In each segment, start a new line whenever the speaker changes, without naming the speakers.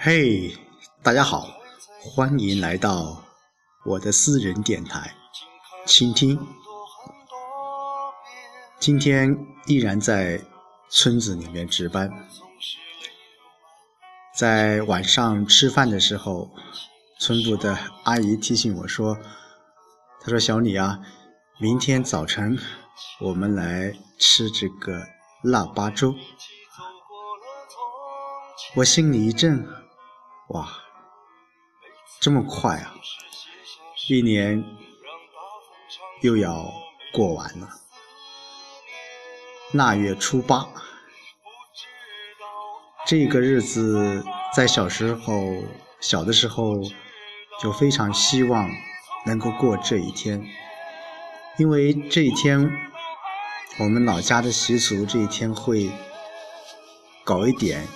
嘿，大家好，欢迎来到我的私人电台，倾听。今天依然在村子里面值班，在晚上吃饭的时候，村部的阿姨提醒我说：“她说小李啊，明天早晨我们来吃这个腊八粥。”我心里一震，哇，这么快啊！一年又要过完了。腊月初八，这个日子在小时候小的时候就非常希望能够过这一天，因为这一天我们老家的习俗，这一天会搞一点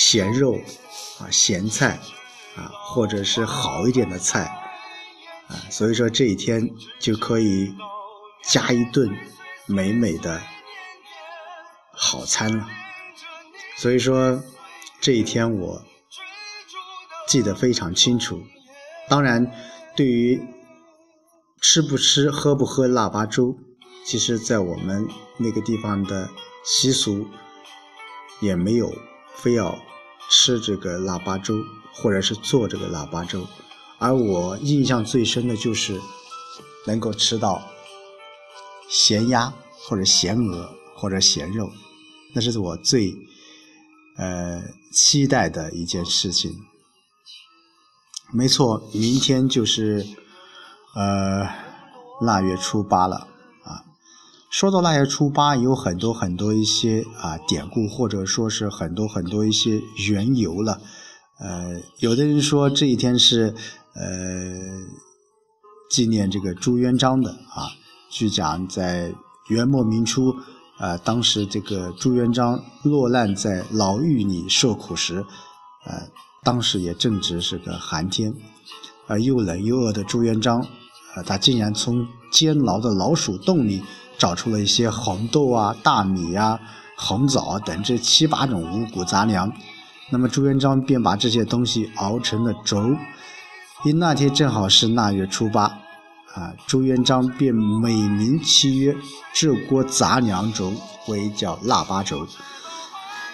咸肉啊咸菜啊，或者是好一点的菜啊，所以说这一天就可以加一顿。美美的好餐了，所以说这一天我记得非常清楚。当然，对于吃不吃、喝不喝腊八粥，其实在我们那个地方的习俗也没有非要吃这个腊八粥，或者是做这个腊八粥。而我印象最深的就是能够吃到。咸鸭或者咸鹅或者咸肉，那是我最呃期待的一件事情。没错，明天就是呃腊月初八了。说到腊月初八，有很多很多一些啊典故，或者说是很多很多一些缘由了。呃，有的人说这一天是呃纪念这个朱元璋的啊。据讲，在元末明初，呃，当时这个朱元璋落难在牢狱里受苦时，呃，当时也正值是个寒天，呃，又冷又饿的朱元璋，呃，他竟然从监牢的老鼠洞里找出了一些红豆啊、大米呀、红枣等这七八种五谷杂粮，那么朱元璋便把这些东西熬成了粥，因那天正好是腊月初八。啊，朱元璋便美名其曰这锅杂粮粥为叫腊八粥。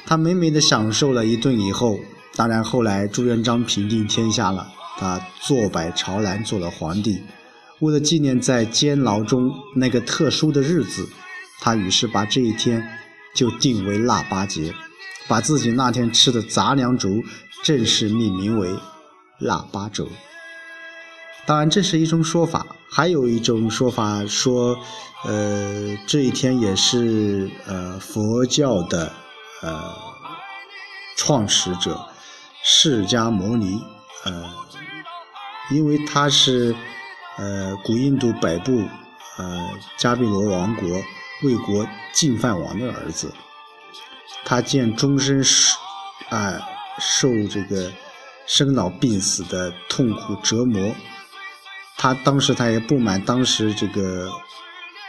他美美的享受了一顿以后，当然后来朱元璋平定天下了，他坐摆朝南做了皇帝。为了纪念在监牢中那个特殊的日子，他于是把这一天就定为腊八节，把自己那天吃的杂粮粥正式命名为腊八粥。当然，这是一种说法，还有一种说法说，呃，这一天也是呃佛教的呃创始者释迦牟尼，呃，因为他是呃古印度北部呃迦毗罗王国魏国净饭王的儿子，他见终身受啊受这个生老病死的痛苦折磨。他当时他也不满当时这个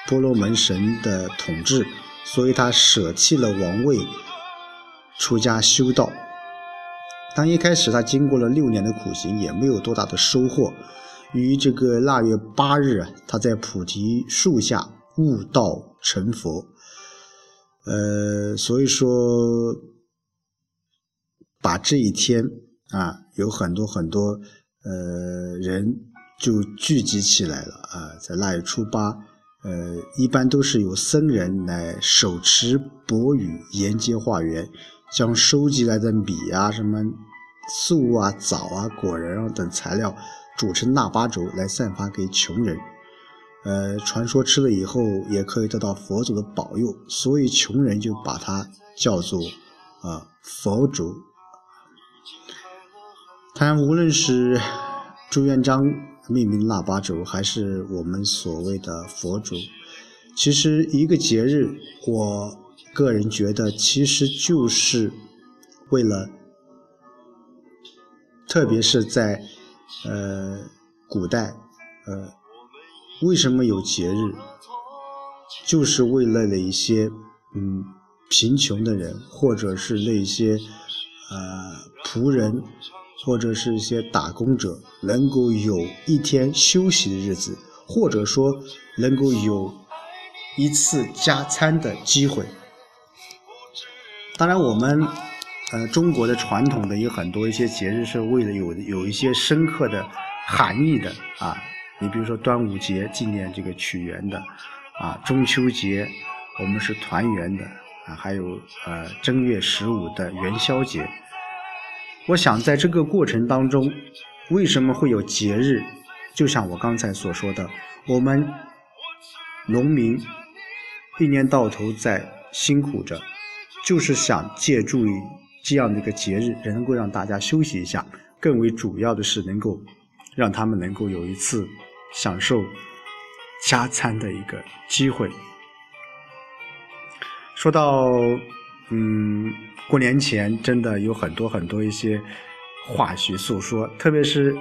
波罗门神的统治，所以他舍弃了王位，出家修道。当一开始他经过了六年的苦行，也没有多大的收获。于这个腊月八日，他在菩提树下悟道成佛。呃，所以说把这一天啊，有很多很多呃人。就聚集起来了啊！在腊月初八，呃，一般都是由僧人来手持钵盂沿街化缘，将收集来的米啊、什么粟啊、枣啊、果仁啊等材料煮成腊八粥来散发给穷人。呃，传说吃了以后也可以得到佛祖的保佑，所以穷人就把它叫做啊佛粥。但无论是朱元璋。命名腊八粥，还是我们所谓的佛粥。其实一个节日，我个人觉得，其实就是为了，特别是在呃古代，呃，为什么有节日？就是为了那一些嗯贫穷的人，或者是那些呃仆人或者是一些打工者能够有一天休息的日子，或者说能够有一次加餐的机会。当然，我们呃中国的传统的有很多一些节日是为了有有一些深刻的含义的啊。你比如说端午节纪念这个屈原的啊，中秋节我们是团圆的啊，还有呃正月十五的元宵节。我想在这个过程当中，为什么会有节日？就像我刚才所说的，我们农民一年到头在辛苦着。就是想借助于这样的一个节日，也能够让大家休息一下。更为主要的是，能够让他们能够有一次享受加餐的一个机会。说到嗯，过年前真的有很多很多一些话去诉说，特别是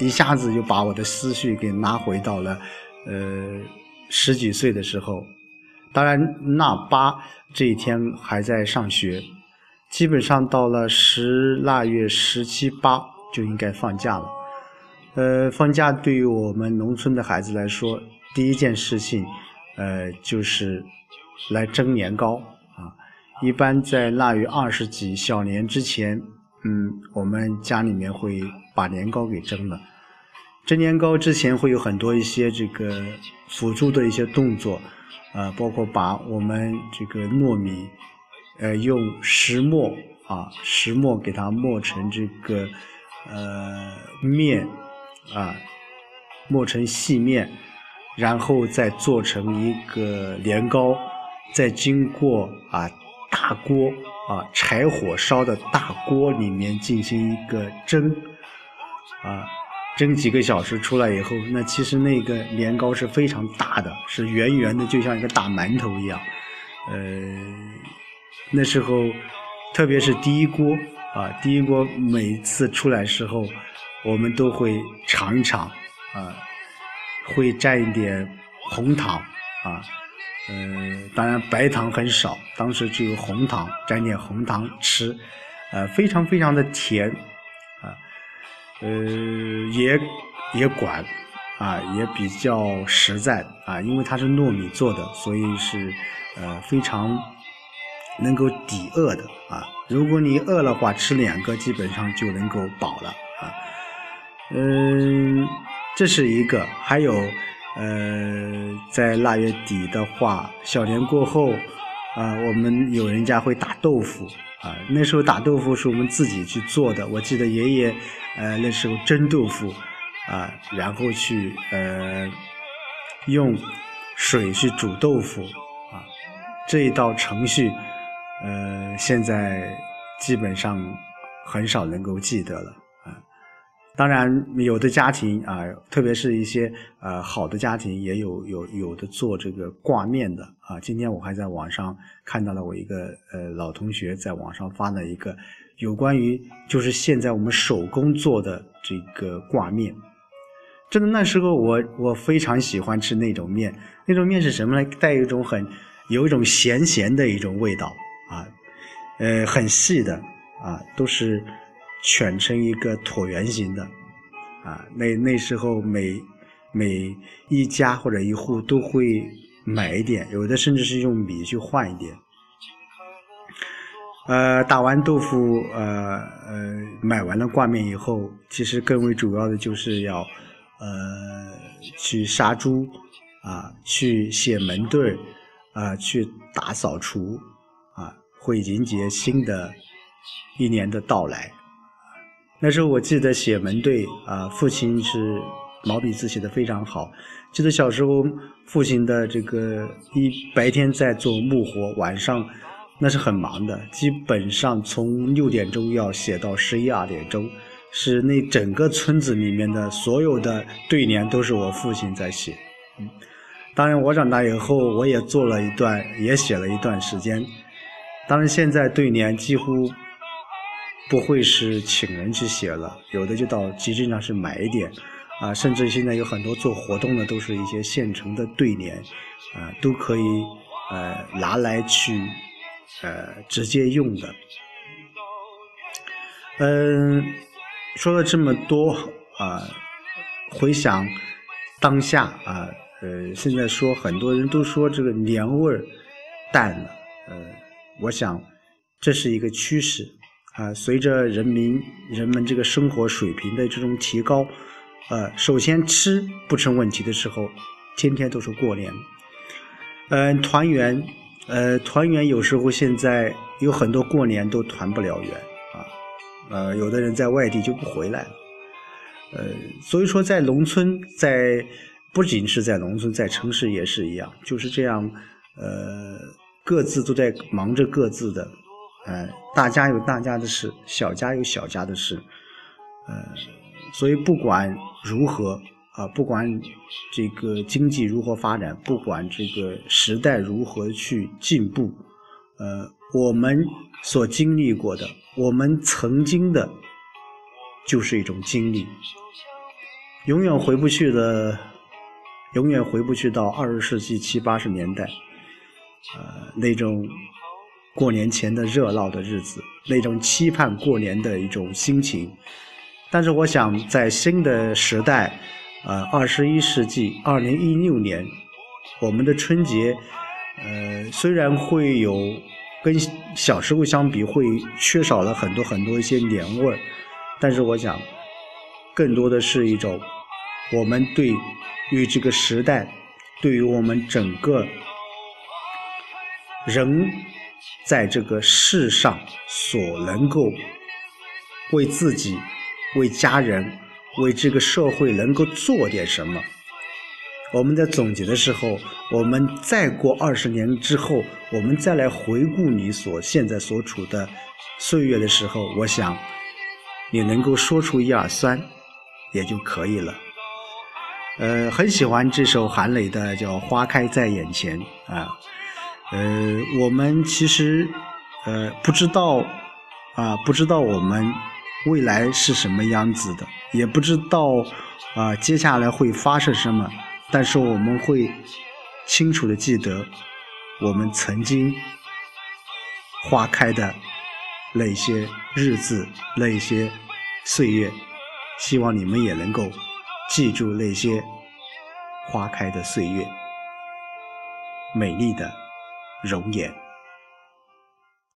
一下子就把我的思绪给拉回到了呃十几岁的时候。当然，腊八这一天还在上学，基本上到了十腊月十七八就应该放假了。呃，放假对于我们农村的孩子来说，第一件事情，呃，就是来蒸年糕啊。一般在腊月二十几小年之前，嗯，我们家里面会把年糕给蒸了。蒸年糕之前会有很多一些这个辅助的一些动作。呃，包括把我们这个糯米，呃，用石磨啊，石磨给它磨成这个呃面啊，磨成细面，然后再做成一个年糕，再经过啊大锅啊柴火烧的大锅里面进行一个蒸啊。蒸几个小时出来以后，那其实那个年糕是非常大的，是圆圆的，就像一个大馒头一样。呃，那时候，特别是第一锅啊，第一锅每次出来时候，我们都会尝一尝啊，会蘸一点红糖啊，呃，当然白糖很少，当时只有红糖，蘸点红糖吃，呃，非常非常的甜啊。呃，也也管，啊，也比较实在啊，因为它是糯米做的，所以是呃非常能够抵饿的啊。如果你饿了话，吃两个基本上就能够饱了啊。嗯，这是一个，还有呃，在腊月底的话，小年过后啊，我们有人家会打豆腐。啊，那时候打豆腐是我们自己去做的。我记得爷爷，呃，那时候蒸豆腐，啊，然后去呃用水去煮豆腐，啊，这一道程序，呃，现在基本上很少能够记得了啊。当然，有的家庭啊，特别是一些呃好的家庭，也有有有的做这个挂面的啊。今天我还在网上看到了我一个呃老同学在网上发了一个有关于就是现在我们手工做的这个挂面。真的那时候我我非常喜欢吃那种面，那种面是什么呢？带一种很有一种咸咸的一种味道，呃很细的啊，都是。卷成一个椭圆形的，啊，那那时候每每一家或者一户都会买一点，有的甚至是用米去换一点。呃，打完豆腐，呃呃，买完了挂面以后，其实更为主要的就是要呃去杀猪，啊，去写门对啊，去打扫除，会迎接新的一年的到来。那时候我记得写门对啊，父亲是毛笔字写的非常好。记得小时候父亲的这个一白天在做木活，晚上那是很忙的，基本上从六点钟要写到十一二点钟，是那整个村子里面的所有的对联都是我父亲在写。嗯，当然我长大以后我也做了一段，也写了一段时间。当然现在对联几乎。不会是请人去写了，有的就到集镇上去买一点，啊，甚至现在有很多做活动的都是一些现成的对联，啊，都可以呃拿来去呃直接用的。嗯，说了这么多啊，回想当下啊，呃，现在说很多人都说这个年味儿淡了，呃，我想这是一个趋势啊。随着人民人们这个生活水平的这种提高，呃，首先吃不成问题的时候，天天都是过年。嗯，团圆，呃，团圆有时候现在有很多过年都团不了圆啊。呃，有的人在外地就不回来了，呃，所以说在农村，在不仅是在农村，在城市也是一样，就是这样，呃，各自都在忙着各自的，呃，大家有大家的事，小家有小家的事，呃，所以不管如何啊，不管这个经济如何发展，不管这个时代如何去进步，呃，我们所经历过的。我们曾经的，就是一种经历，永远回不去的，永远回不去到二十世纪七八十年代，呃，那种过年前的热闹的日子，那种期盼过年的一种心情。但是，我想在新的时代，呃，二十一世纪二零一六年，我们的春节，呃，虽然会有。跟小时候相比，会缺少了很多很多一些年味儿，但是我想，更多的是一种我们对于这个时代，对于我们整个人在这个世上所能够为自己、为家人、为这个社会能够做点什么。我们在总结的时候，我们再过二十年之后，我们再来回顾你所现在所处的岁月的时候，我想你能够说出一二三，也就可以了。呃，很喜欢这首韩磊的叫《花开在眼前》啊。呃，我们其实呃不知道啊，不知道我们未来是什么样子的，也不知道啊接下来会发生什么。但是我们会清楚的记得我们曾经花开的那些日子、那些岁月，希望你们也能够记住那些花开的岁月、美丽的容颜。